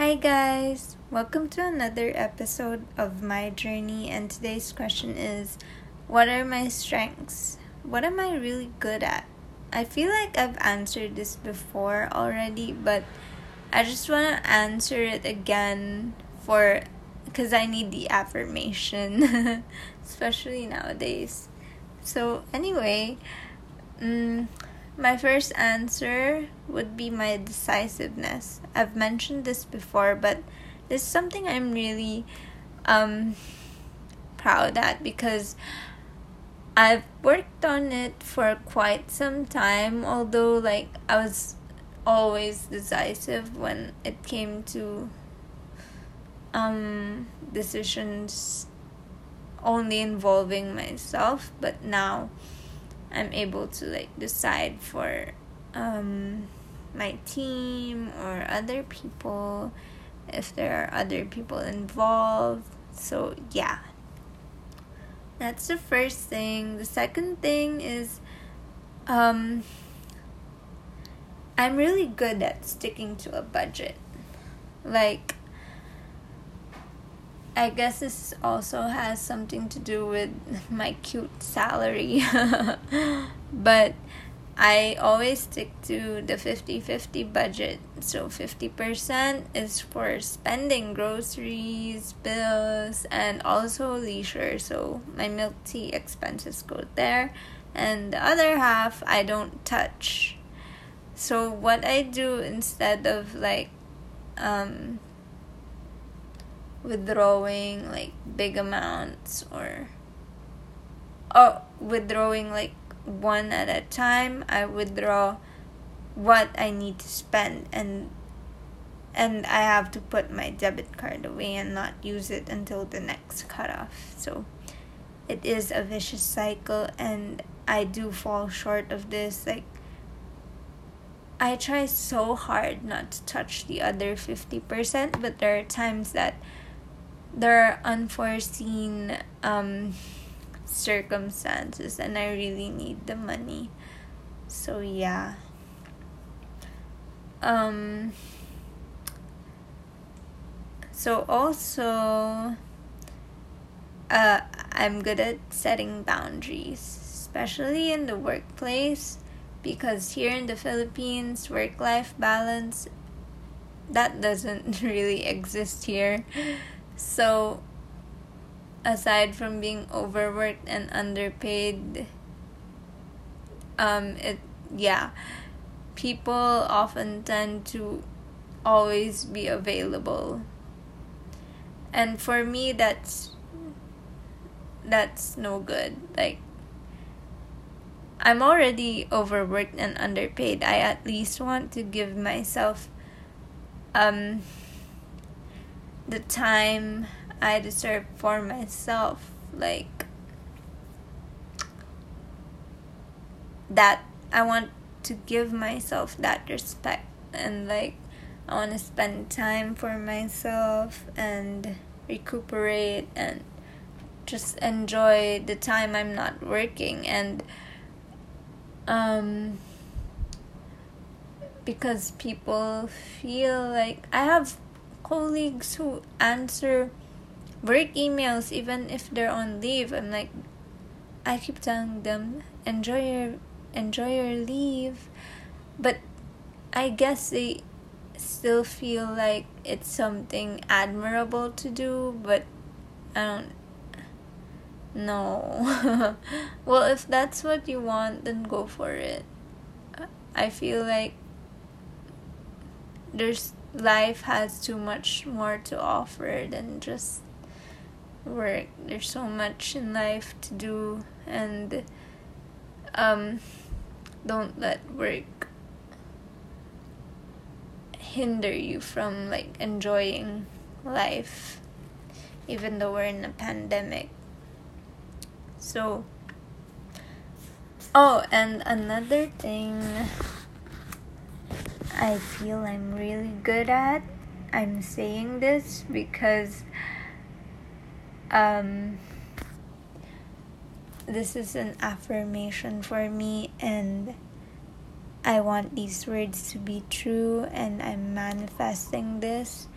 Hi, guys! Welcome to another episode of my journey, and today's question is What are my strengths? What am I really good at? I feel like I've answered this before already, but I just want to answer it again for because I need the affirmation, especially nowadays. So, anyway, um, my first answer would be my decisiveness. I've mentioned this before, but this is something I'm really um, proud at because I've worked on it for quite some time, although, like, I was always decisive when it came to um, decisions only involving myself, but now I'm able to like decide for um, my team or other people if there are other people involved. So, yeah. That's the first thing. The second thing is um, I'm really good at sticking to a budget. Like, I guess this also has something to do with my cute salary. but I always stick to the 50 50 budget. So 50% is for spending groceries, bills, and also leisure. So my milk tea expenses go there. And the other half I don't touch. So what I do instead of like um, withdrawing like big amounts or oh withdrawing like one at a time i withdraw what i need to spend and and i have to put my debit card away and not use it until the next cutoff. So it is a vicious cycle and i do fall short of this like i try so hard not to touch the other 50% but there are times that there are unforeseen um, circumstances and I really need the money. So yeah. Um so also uh I'm good at setting boundaries, especially in the workplace because here in the Philippines work life balance that doesn't really exist here. So, aside from being overworked and underpaid, um, it yeah, people often tend to always be available, and for me, that's that's no good. Like, I'm already overworked and underpaid. I at least want to give myself um the time I deserve for myself. Like, that I want to give myself that respect and like I want to spend time for myself and recuperate and just enjoy the time I'm not working and um because people feel like I have colleagues who answer work emails even if they're on leave. I'm like I keep telling them enjoy your enjoy your leave but I guess they still feel like it's something admirable to do but I don't know. well, if that's what you want, then go for it. I feel like there's life has too much more to offer than just work. There's so much in life to do and um don't let work hinder you from like enjoying life even though we're in a pandemic. So Oh, and another thing I feel I'm really good at. I'm saying this because um, this is an affirmation for me, and I want these words to be true, and I'm manifesting this.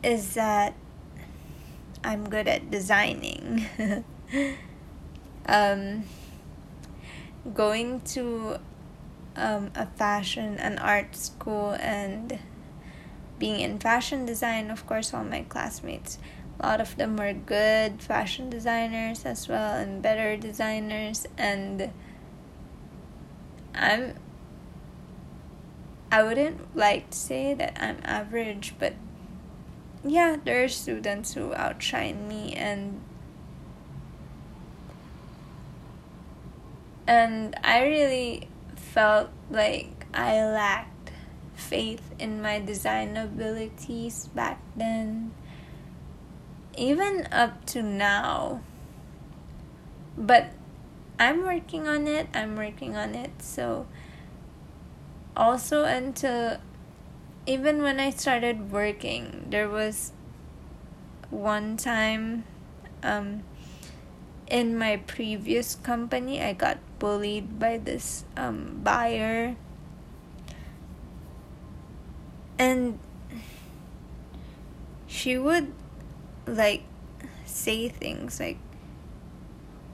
is that I'm good at designing. um, going to um, a fashion and art school and being in fashion design, of course, all my classmates, a lot of them were good fashion designers as well and better designers. And I'm, I wouldn't like to say that I'm average, but yeah, there are students who outshine me and and I really felt like I lacked faith in my design abilities back then. Even up to now. But I'm working on it I'm working on it. So also until even when I started working, there was one time um, in my previous company, I got bullied by this um, buyer. And she would like say things like,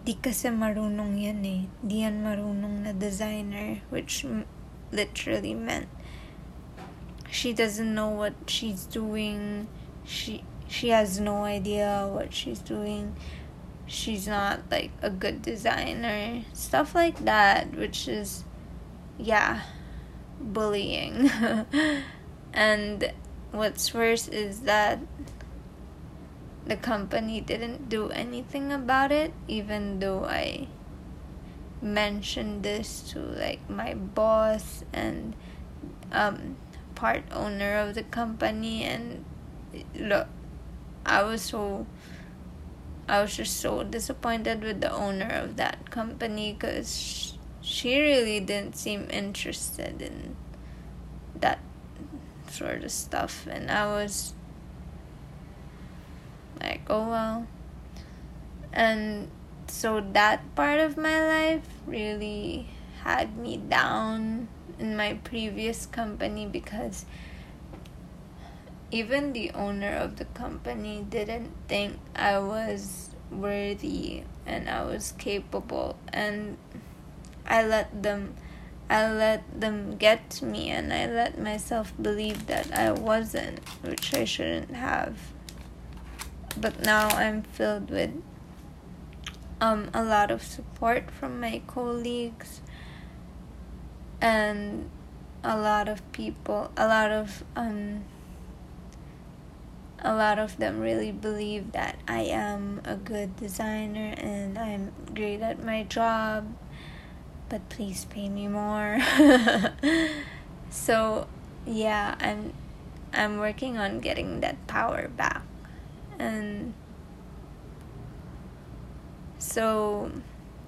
di kasi marunong yan eh. Di yan marunong na designer, which literally meant she doesn't know what she's doing she she has no idea what she's doing she's not like a good designer stuff like that which is yeah bullying. And what's worse is that the company didn't do anything about it even though i mentioned this to like my boss and um part owner of the company. And look i was so i was just so disappointed with the owner of that company because she really didn't seem interested in that sort of stuff. And i was like oh well. And so that part of my life really had me down in my previous company because even the owner of the company didn't think I was worthy and I was capable. And I let them I let them get to me and I let myself believe that I wasn't which I shouldn't have. But now I'm filled with um a lot of support from my colleagues and a lot of people a lot of um a lot of them really believe that I am a good designer and I'm great at my job but please pay me more. So yeah I'm I'm working on getting that power back. And so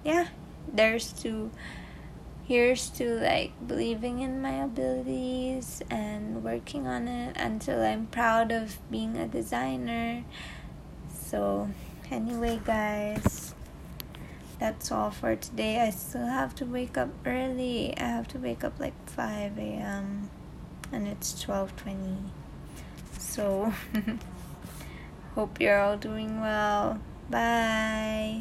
yeah there's to here's to like believing in my abilities and working on it until I'm proud of being a designer. So, anyway, guys, that's all for today. I still have to wake up early. I have to wake up like 5 a.m. and it's 12:20. So, hope you're all doing well. Bye.